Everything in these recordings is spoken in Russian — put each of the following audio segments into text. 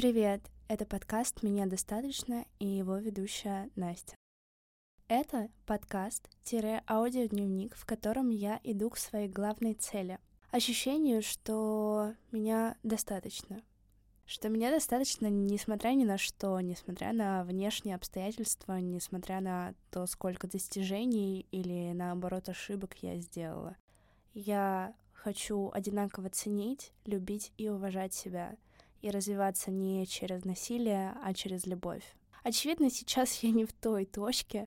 Привет! Это подкаст «Меня достаточно» и его ведущая Настя. Это подкаст-аудиодневник, в котором я иду к своей главной цели. Ощущению, что меня достаточно. Что меня достаточно, несмотря ни на что, несмотря на внешние обстоятельства, несмотря на то, сколько достижений или, наоборот, ошибок я сделала. Я хочу одинаково ценить, любить и уважать себя — и развиваться не через насилие, а через любовь. Очевидно, сейчас я не в той точке,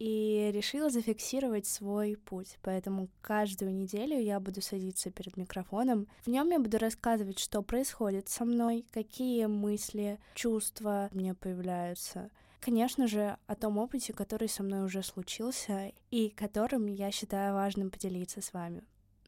и решила зафиксировать свой путь. Поэтому каждую неделю я буду садиться перед микрофоном. В нем я буду рассказывать, что происходит со мной, какие мысли, чувства мне появляются. Конечно же, о том опыте, который со мной уже случился и которым я считаю важным поделиться с вами.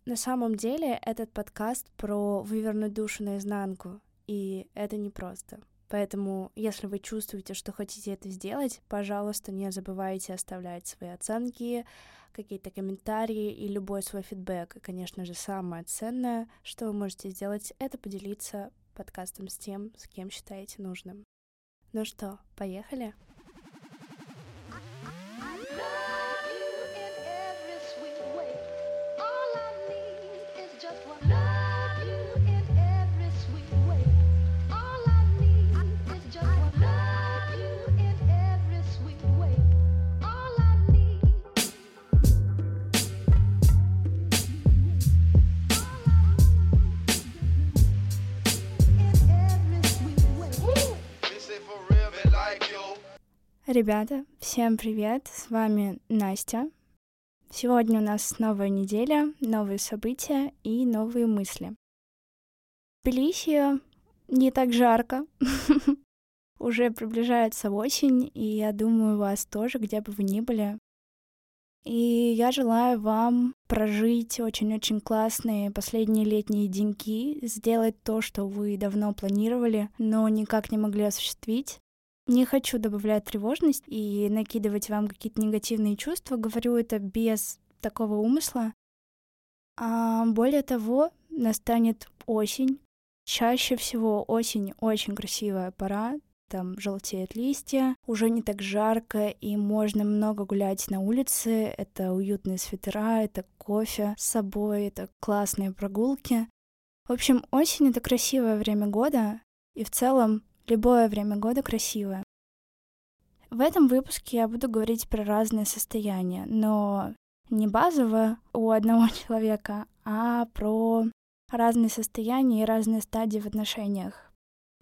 На самом деле этот подкаст про вывернуть душу наизнанку, и это непросто. Поэтому, если вы чувствуете, что хотите это сделать, пожалуйста, не забывайте оставлять свои оценки, какие-то комментарии и любой свой фидбэк. И, конечно же, самое ценное, что вы можете сделать, это поделиться подкастом с тем, с кем считаете нужным. Ну что, поехали? Ребята, всем привет! С вами Настя. Сегодня у нас новая неделя, новые события и новые мысли. В Тбилиси не так жарко. Уже приближается осень, и я думаю, вас тоже, где бы вы ни были. И я желаю вам прожить очень-очень классные последние летние деньки, сделать то, что вы давно планировали, но никак не могли осуществить. Не хочу добавлять тревожность и накидывать вам какие-то негативные чувства. Говорю это без такого умысла. А более того, настанет осень. Чаще всего осень очень красивая пора. Там желтеют листья, уже не так жарко, и можно много гулять на улице. Это уютные свитера, это кофе с собой, это классные прогулки. В общем, осень — это красивое время года, и в целом Любое время года красивое. В этом выпуске я буду говорить про разные состояния, но не базово у одного человека, а про разные состояния и разные стадии в отношениях.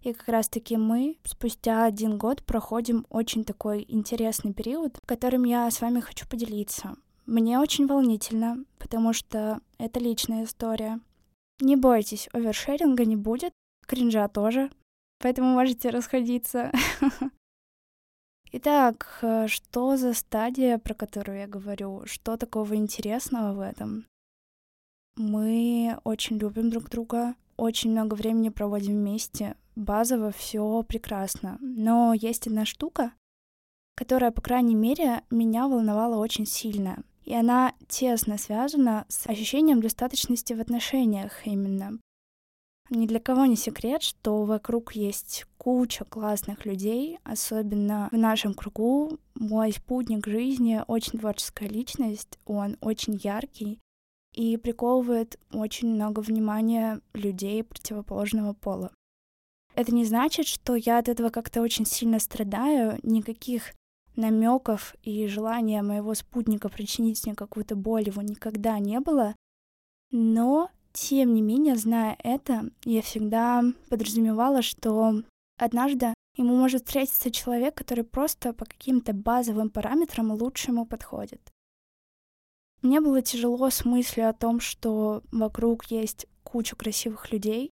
И как раз-таки мы спустя один год проходим очень такой интересный период, которым я с вами хочу поделиться. Мне очень волнительно, потому что это личная история. Не бойтесь, овершеринга не будет, кринжа тоже, поэтому можете расходиться. Итак, э, что за стадия, про которую я говорю? Что такого интересного в этом? Мы очень любим друг друга, очень много времени проводим вместе. Базово все прекрасно. Но есть одна штука, которая, по крайней мере, меня волновала очень сильно. И она тесно связана с ощущением достаточности в отношениях именно. Ни для кого не секрет, что вокруг есть куча классных людей, особенно в нашем кругу. Мой спутник жизни очень творческая личность, он очень яркий и приковывает очень много внимания людей противоположного пола. Это не значит, что я от этого как-то очень сильно страдаю, никаких намеков и желания моего спутника причинить мне какую-то боль его никогда не было, но тем не менее, зная это, я всегда подразумевала, что однажды ему может встретиться человек, который просто по каким-то базовым параметрам лучше ему подходит. Мне было тяжело с мыслью о том, что вокруг есть куча красивых людей,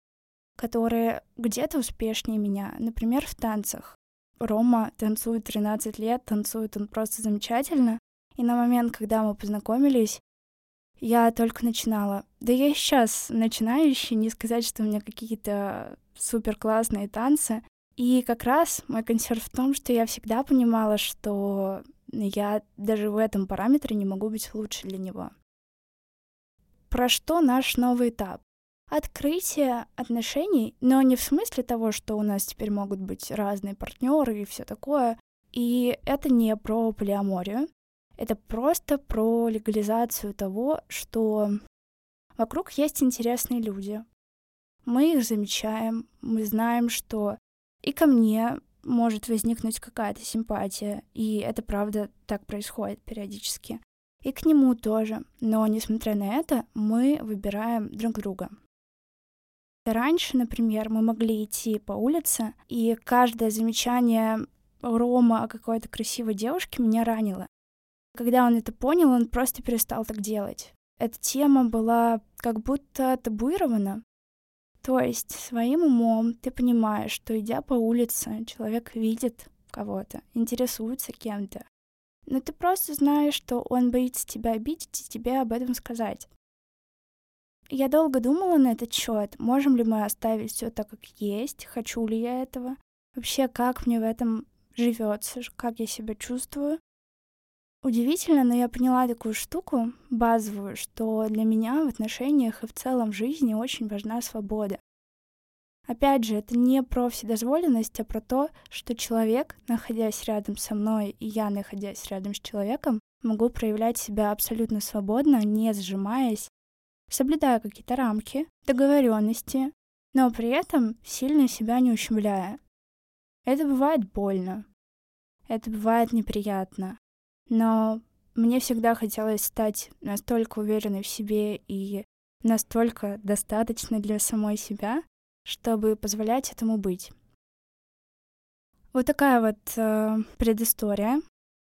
которые где-то успешнее меня, например, в танцах. Рома танцует 13 лет, танцует он просто замечательно. И на момент, когда мы познакомились, я только начинала. Да я сейчас начинающий, не сказать, что у меня какие-то супер классные танцы. И как раз мой консерв в том, что я всегда понимала, что я даже в этом параметре не могу быть лучше для него. Про что наш новый этап? открытие отношений, но не в смысле того, что у нас теперь могут быть разные партнеры и все такое. И это не про полиаморию, это просто про легализацию того, что вокруг есть интересные люди. Мы их замечаем, мы знаем, что и ко мне может возникнуть какая-то симпатия, и это правда так происходит периодически. И к нему тоже. Но, несмотря на это, мы выбираем друг друга. Раньше, например, мы могли идти по улице, и каждое замечание Рома о какой-то красивой девушке меня ранило. Когда он это понял, он просто перестал так делать. Эта тема была как будто табуирована. То есть своим умом ты понимаешь, что идя по улице, человек видит кого-то, интересуется кем-то. Но ты просто знаешь, что он боится тебя обидеть и тебе об этом сказать. Я долго думала на этот счет, можем ли мы оставить все так, как есть, хочу ли я этого, вообще как мне в этом живется, как я себя чувствую. Удивительно, но я поняла такую штуку базовую, что для меня в отношениях и в целом в жизни очень важна свобода. Опять же, это не про вседозволенность, а про то, что человек, находясь рядом со мной, и я, находясь рядом с человеком, могу проявлять себя абсолютно свободно, не сжимаясь соблюдая какие-то рамки, договоренности, но при этом сильно себя не ущемляя. Это бывает больно, это бывает неприятно, но мне всегда хотелось стать настолько уверенной в себе и настолько достаточной для самой себя, чтобы позволять этому быть. Вот такая вот э, предыстория.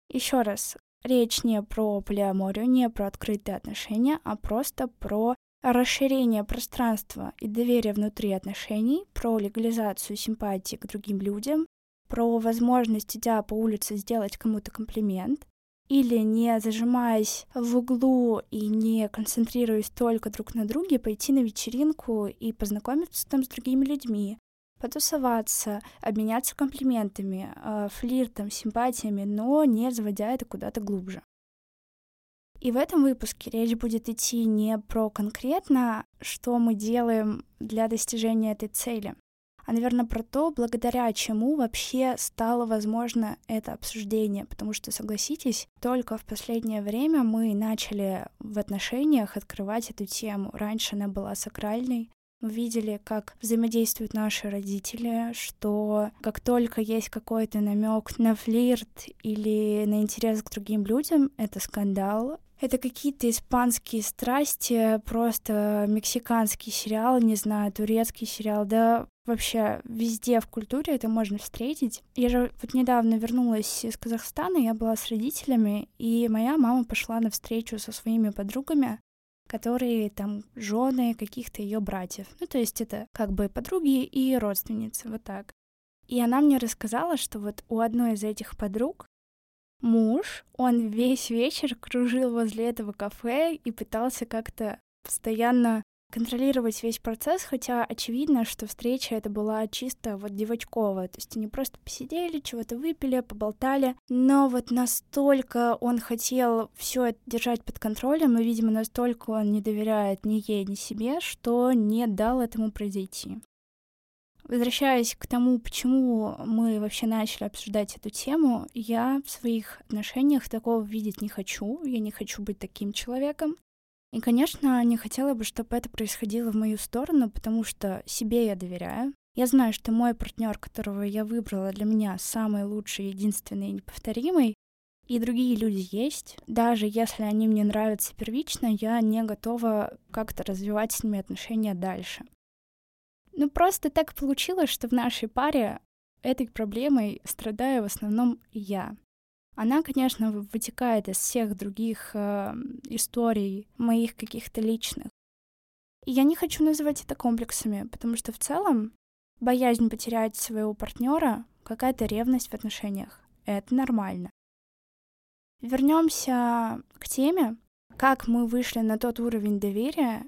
Еще раз, Речь не про полиаморию, не про открытые отношения, а просто про расширение пространства и доверия внутри отношений, про легализацию симпатии к другим людям, про возможность, идя по улице, сделать кому-то комплимент, или не зажимаясь в углу и не концентрируясь только друг на друге, пойти на вечеринку и познакомиться там с другими людьми, потусоваться, обменяться комплиментами, э, флиртом, симпатиями, но не заводя это куда-то глубже. И в этом выпуске речь будет идти не про конкретно, что мы делаем для достижения этой цели, а, наверное, про то, благодаря чему вообще стало возможно это обсуждение. Потому что, согласитесь, только в последнее время мы начали в отношениях открывать эту тему. Раньше она была сакральной, мы видели, как взаимодействуют наши родители, что как только есть какой-то намек на флирт или на интерес к другим людям, это скандал. Это какие-то испанские страсти, просто мексиканский сериал, не знаю, турецкий сериал, да вообще везде в культуре это можно встретить. Я же вот недавно вернулась из Казахстана, я была с родителями, и моя мама пошла на встречу со своими подругами, которые там жены каких-то ее братьев. Ну, то есть это как бы подруги и родственницы, вот так. И она мне рассказала, что вот у одной из этих подруг муж, он весь вечер кружил возле этого кафе и пытался как-то постоянно контролировать весь процесс, хотя очевидно, что встреча это была чисто вот девочковая, то есть они просто посидели, чего-то выпили, поболтали, но вот настолько он хотел все это держать под контролем, и, видимо, настолько он не доверяет ни ей, ни себе, что не дал этому произойти. Возвращаясь к тому, почему мы вообще начали обсуждать эту тему, я в своих отношениях такого видеть не хочу. Я не хочу быть таким человеком. И, конечно, не хотела бы, чтобы это происходило в мою сторону, потому что себе я доверяю. Я знаю, что мой партнер, которого я выбрала для меня, самый лучший, единственный и неповторимый. И другие люди есть. Даже если они мне нравятся первично, я не готова как-то развивать с ними отношения дальше. Ну, просто так получилось, что в нашей паре этой проблемой страдаю в основном я. Она, конечно, вытекает из всех других э, историй, моих каких-то личных. И я не хочу называть это комплексами, потому что в целом боязнь потерять своего партнера, какая-то ревность в отношениях. Это нормально. Вернемся к теме, как мы вышли на тот уровень доверия.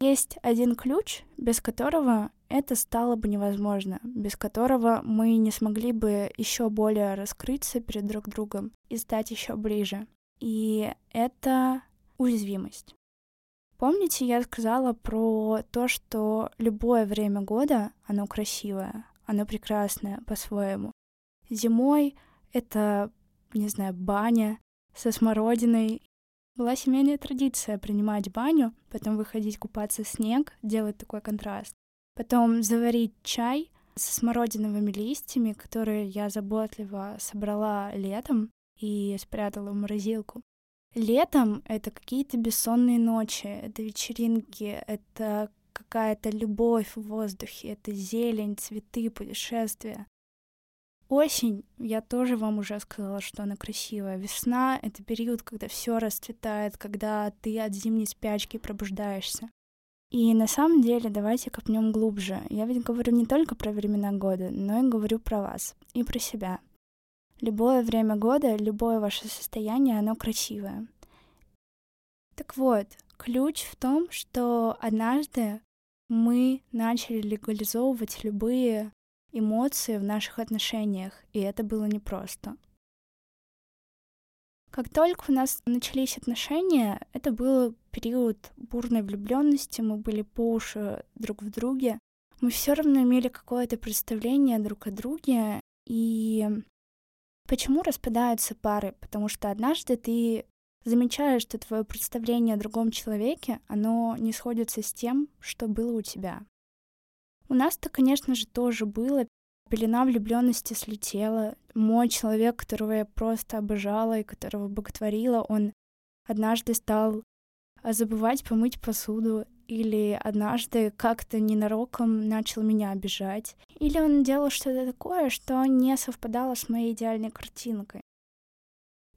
Есть один ключ, без которого это стало бы невозможно, без которого мы не смогли бы еще более раскрыться перед друг другом и стать еще ближе. И это уязвимость. Помните, я сказала про то, что любое время года, оно красивое, оно прекрасное по-своему. Зимой это, не знаю, баня со смородиной. Была семейная традиция принимать баню, потом выходить купаться в снег, делать такой контраст. Потом заварить чай со смородиновыми листьями, которые я заботливо собрала летом и спрятала в морозилку. Летом это какие-то бессонные ночи, это вечеринки, это какая-то любовь в воздухе, это зелень, цветы, путешествия. Осень, я тоже вам уже сказала, что она красивая. Весна — это период, когда все расцветает, когда ты от зимней спячки пробуждаешься. И на самом деле давайте копнем глубже. Я ведь говорю не только про времена года, но и говорю про вас и про себя. Любое время года, любое ваше состояние, оно красивое. Так вот, ключ в том, что однажды мы начали легализовывать любые эмоции в наших отношениях, и это было непросто. Как только у нас начались отношения, это был период бурной влюбленности, мы были по уши друг в друге, мы все равно имели какое-то представление друг о друге, и почему распадаются пары? Потому что однажды ты замечаешь, что твое представление о другом человеке, оно не сходится с тем, что было у тебя. У нас-то, конечно же, тоже было. Пелена влюбленности слетела. Мой человек, которого я просто обожала и которого боготворила, он однажды стал а, забывать помыть посуду, или однажды как-то ненароком начал меня обижать, или он делал что-то такое, что не совпадало с моей идеальной картинкой.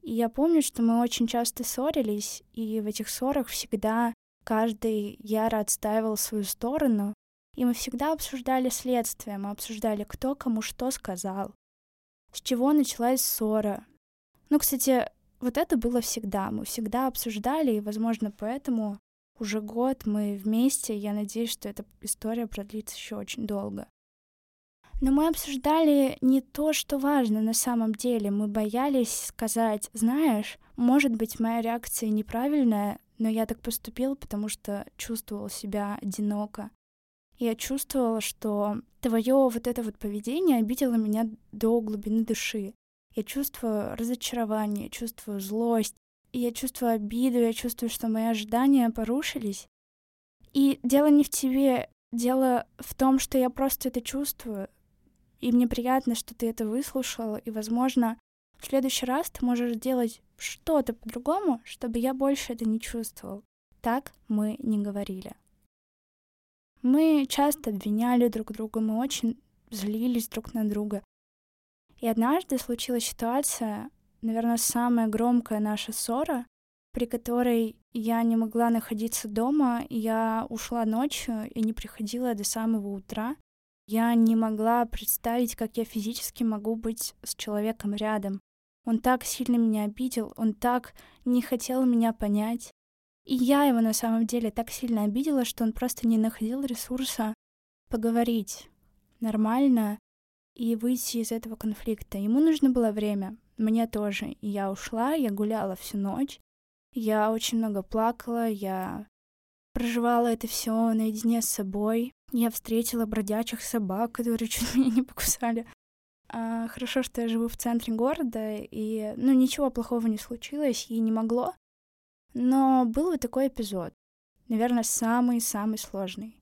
И я помню, что мы очень часто ссорились, и в этих ссорах всегда каждый яро отстаивал свою сторону, и мы всегда обсуждали следствие, мы обсуждали, кто кому что сказал, с чего началась ссора. Ну, кстати, вот это было всегда, мы всегда обсуждали, и, возможно, поэтому уже год мы вместе, я надеюсь, что эта история продлится еще очень долго. Но мы обсуждали не то, что важно на самом деле. Мы боялись сказать, знаешь, может быть, моя реакция неправильная, но я так поступил, потому что чувствовал себя одиноко. Я чувствовала, что твое вот это вот поведение обидело меня до глубины души. Я чувствую разочарование, чувствую злость, и я чувствую обиду, я чувствую, что мои ожидания порушились. И дело не в тебе, дело в том, что я просто это чувствую. И мне приятно, что ты это выслушал, и, возможно, в следующий раз ты можешь сделать что-то по-другому, чтобы я больше это не чувствовал. Так мы не говорили. Мы часто обвиняли друг друга, мы очень злились друг на друга. И однажды случилась ситуация, наверное, самая громкая наша ссора, при которой я не могла находиться дома, я ушла ночью и не приходила до самого утра. Я не могла представить, как я физически могу быть с человеком рядом. Он так сильно меня обидел, он так не хотел меня понять. И я его на самом деле так сильно обидела, что он просто не находил ресурса поговорить нормально и выйти из этого конфликта. Ему нужно было время, мне тоже. И я ушла, я гуляла всю ночь. Я очень много плакала, я проживала это все наедине с собой. Я встретила бродячих собак, которые чуть меня не покусали. А, хорошо, что я живу в центре города, и, ну, ничего плохого не случилось, и не могло. Но был вот такой эпизод. Наверное, самый-самый сложный.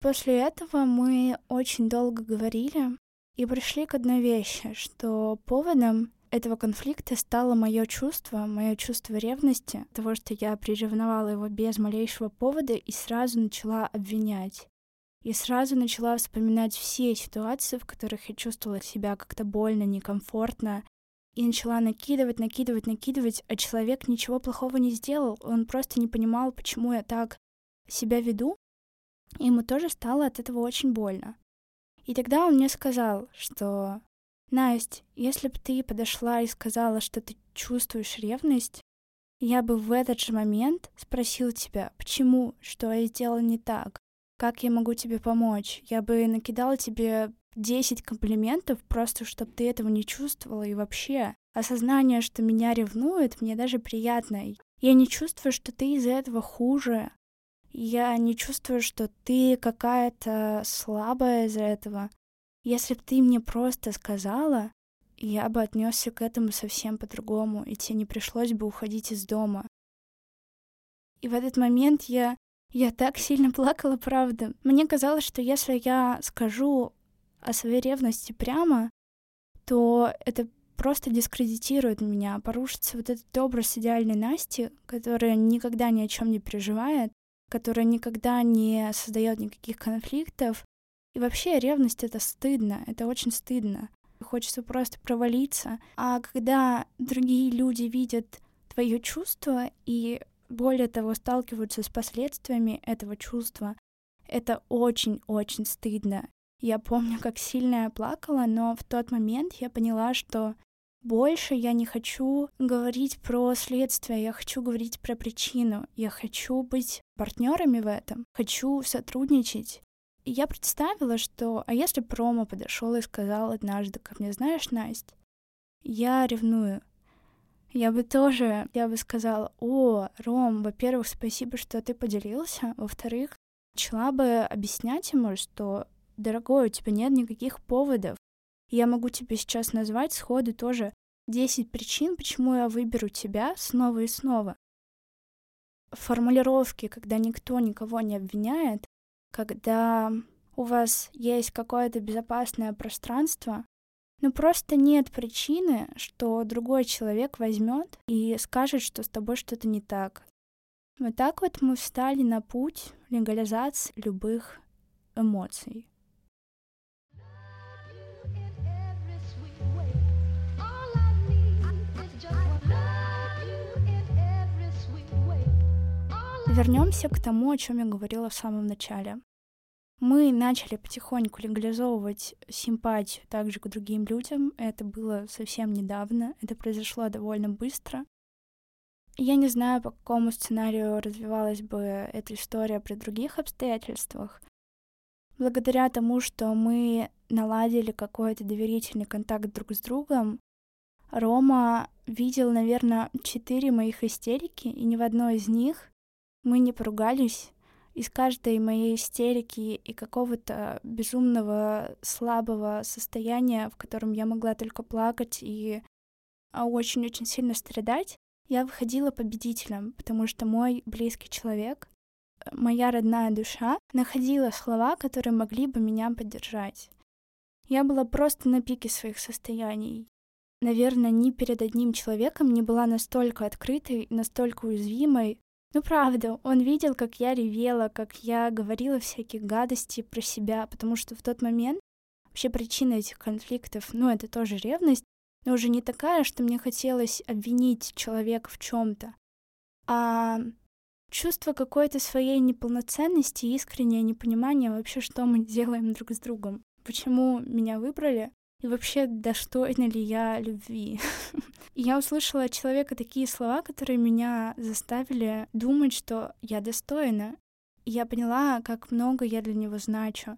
После этого мы очень долго говорили и пришли к одной вещи, что поводом этого конфликта стало мое чувство, мое чувство ревности, того, что я приревновала его без малейшего повода и сразу начала обвинять. И сразу начала вспоминать все ситуации, в которых я чувствовала себя как-то больно, некомфортно, и начала накидывать, накидывать, накидывать, а человек ничего плохого не сделал, он просто не понимал, почему я так себя веду, и ему тоже стало от этого очень больно. И тогда он мне сказал, что Настя, если бы ты подошла и сказала, что ты чувствуешь ревность, я бы в этот же момент спросил тебя, почему, что я сделал не так, как я могу тебе помочь. Я бы накидала тебе 10 комплиментов, просто чтобы ты этого не чувствовала. И вообще, осознание, что меня ревнует, мне даже приятно. Я не чувствую, что ты из-за этого хуже. Я не чувствую, что ты какая-то слабая из-за этого. Если бы ты мне просто сказала, я бы отнесся к этому совсем по-другому, и тебе не пришлось бы уходить из дома. И в этот момент я, я так сильно плакала, правда. Мне казалось, что если я скажу о своей ревности прямо, то это просто дискредитирует меня, порушится вот этот образ идеальной Насти, которая никогда ни о чем не переживает, которая никогда не создает никаких конфликтов. И вообще ревность это стыдно, это очень стыдно. Хочется просто провалиться. А когда другие люди видят твое чувство и более того сталкиваются с последствиями этого чувства, это очень-очень стыдно. Я помню, как сильно я плакала, но в тот момент я поняла, что больше я не хочу говорить про следствие, я хочу говорить про причину. Я хочу быть партнерами в этом, хочу сотрудничать. И я представила, что а если Промо подошел и сказал однажды ко мне, знаешь, Настя, я ревную. Я бы тоже, я бы сказала, о, Ром, во-первых, спасибо, что ты поделился. Во-вторых, начала бы объяснять ему, что дорогой, у тебя нет никаких поводов. Я могу тебе сейчас назвать сходу тоже 10 причин, почему я выберу тебя снова и снова. Формулировки, когда никто никого не обвиняет, когда у вас есть какое-то безопасное пространство, но просто нет причины, что другой человек возьмет и скажет, что с тобой что-то не так. Вот так вот мы встали на путь легализации любых эмоций. Вернемся к тому, о чем я говорила в самом начале. Мы начали потихоньку легализовывать симпатию также к другим людям. Это было совсем недавно, это произошло довольно быстро. Я не знаю, по какому сценарию развивалась бы эта история при других обстоятельствах. Благодаря тому, что мы наладили какой-то доверительный контакт друг с другом, Рома видел, наверное, четыре моих истерики, и ни в одной из них мы не поругались. Из каждой моей истерики и какого-то безумного слабого состояния, в котором я могла только плакать и а, очень-очень сильно страдать, я выходила победителем, потому что мой близкий человек, моя родная душа, находила слова, которые могли бы меня поддержать. Я была просто на пике своих состояний. Наверное, ни перед одним человеком не была настолько открытой, настолько уязвимой, ну правда, он видел, как я ревела, как я говорила всякие гадости про себя, потому что в тот момент вообще причина этих конфликтов, ну это тоже ревность, но уже не такая, что мне хотелось обвинить человека в чем-то, а чувство какой-то своей неполноценности, искреннее непонимание вообще, что мы делаем друг с другом, почему меня выбрали, и вообще, достойна ли я любви? Я услышала от человека такие слова, которые меня заставили думать, что я достойна. И я поняла, как много я для него значу.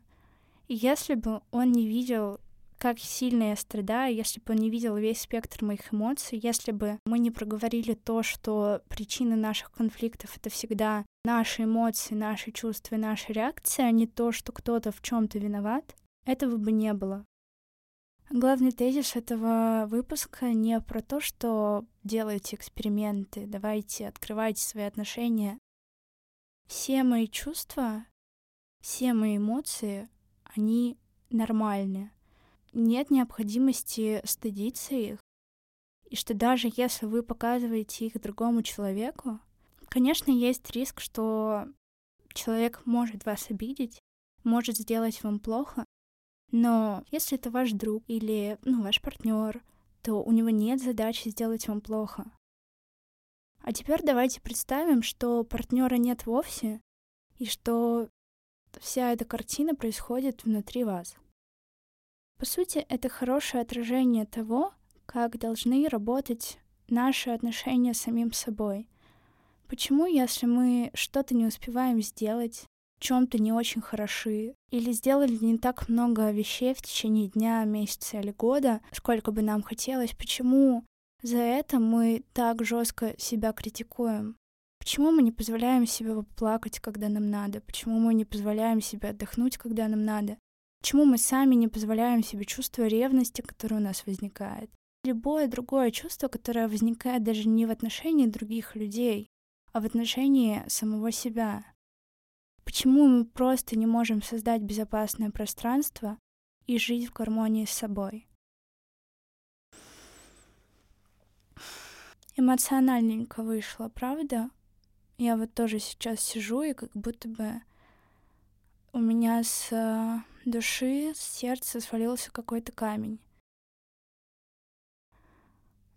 И если бы он не видел, как сильно я страдаю, если бы он не видел весь спектр моих эмоций, если бы мы не проговорили то, что причины наших конфликтов — это всегда наши эмоции, наши чувства, наши реакции, а не то, что кто-то в чем то виноват, этого бы не было. Главный тезис этого выпуска не про то, что делайте эксперименты, давайте, открывайте свои отношения. Все мои чувства, все мои эмоции, они нормальны. Нет необходимости стыдиться их. И что даже если вы показываете их другому человеку, конечно, есть риск, что человек может вас обидеть, может сделать вам плохо, но если это ваш друг или ну, ваш партнер, то у него нет задачи сделать вам плохо. А теперь давайте представим, что партнера нет вовсе, и что вся эта картина происходит внутри вас. По сути, это хорошее отражение того, как должны работать наши отношения с самим собой. Почему, если мы что-то не успеваем сделать, чем-то не очень хороши, или сделали не так много вещей в течение дня, месяца или года, сколько бы нам хотелось, почему за это мы так жестко себя критикуем? Почему мы не позволяем себе плакать, когда нам надо? Почему мы не позволяем себе отдохнуть, когда нам надо? Почему мы сами не позволяем себе чувство ревности, которое у нас возникает? Любое другое чувство, которое возникает даже не в отношении других людей, а в отношении самого себя. Почему мы просто не можем создать безопасное пространство и жить в гармонии с собой? Эмоциональненько вышло, правда? Я вот тоже сейчас сижу и как будто бы у меня с э, души, с сердца свалился какой-то камень.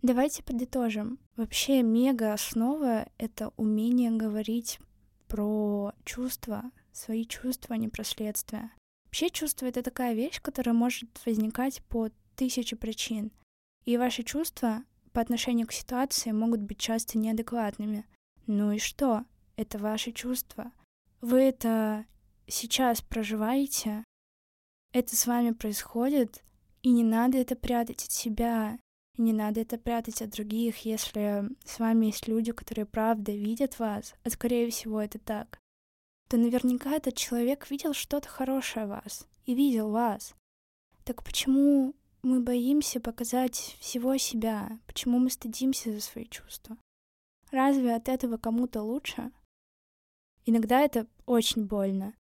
Давайте подытожим. Вообще мега основа — это умение говорить про чувства, свои чувства, а не про следствия. Вообще чувство — это такая вещь, которая может возникать по тысяче причин. И ваши чувства по отношению к ситуации могут быть часто неадекватными. Ну и что? Это ваши чувства. Вы это сейчас проживаете, это с вами происходит, и не надо это прятать от себя, не надо это прятать от других, если с вами есть люди, которые правда видят вас, а скорее всего это так, то наверняка этот человек видел что-то хорошее в вас и видел вас. Так почему мы боимся показать всего себя? Почему мы стыдимся за свои чувства? Разве от этого кому-то лучше? Иногда это очень больно.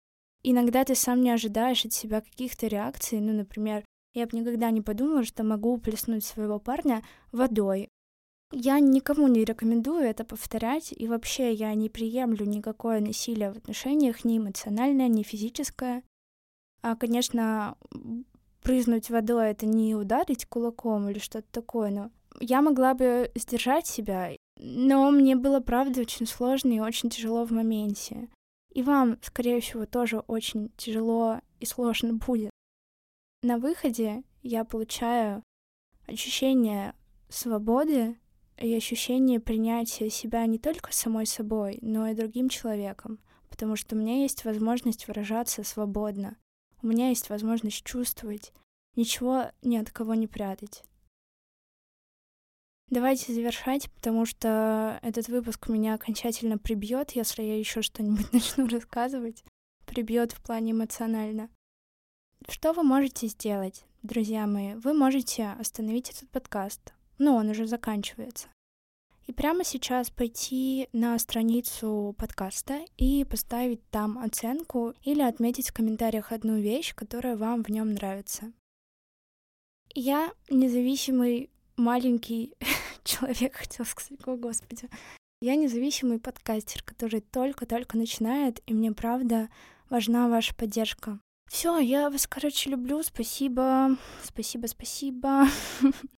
Иногда ты сам не ожидаешь от себя каких-то реакций, ну, например, я бы никогда не подумала, что могу плеснуть своего парня водой. Я никому не рекомендую это повторять, и вообще я не приемлю никакое насилие в отношениях, ни эмоциональное, ни физическое. А, конечно, прызнуть водой — это не ударить кулаком или что-то такое, но я могла бы сдержать себя, но мне было, правда, очень сложно и очень тяжело в моменте. И вам, скорее всего, тоже очень тяжело и сложно будет. На выходе я получаю ощущение свободы и ощущение принятия себя не только самой собой, но и другим человеком, потому что у меня есть возможность выражаться свободно, у меня есть возможность чувствовать, ничего ни от кого не прятать. Давайте завершать, потому что этот выпуск меня окончательно прибьет, если я еще что-нибудь начну рассказывать. Прибьет в плане эмоционально. Что вы можете сделать, друзья мои? Вы можете остановить этот подкаст, но он уже заканчивается. И прямо сейчас пойти на страницу подкаста и поставить там оценку или отметить в комментариях одну вещь, которая вам в нем нравится. Я независимый маленький человек, хотел сказать, о господи. Я независимый подкастер, который только-только начинает, и мне правда важна ваша поддержка. Все, я вас, короче, люблю. Спасибо. Спасибо, спасибо.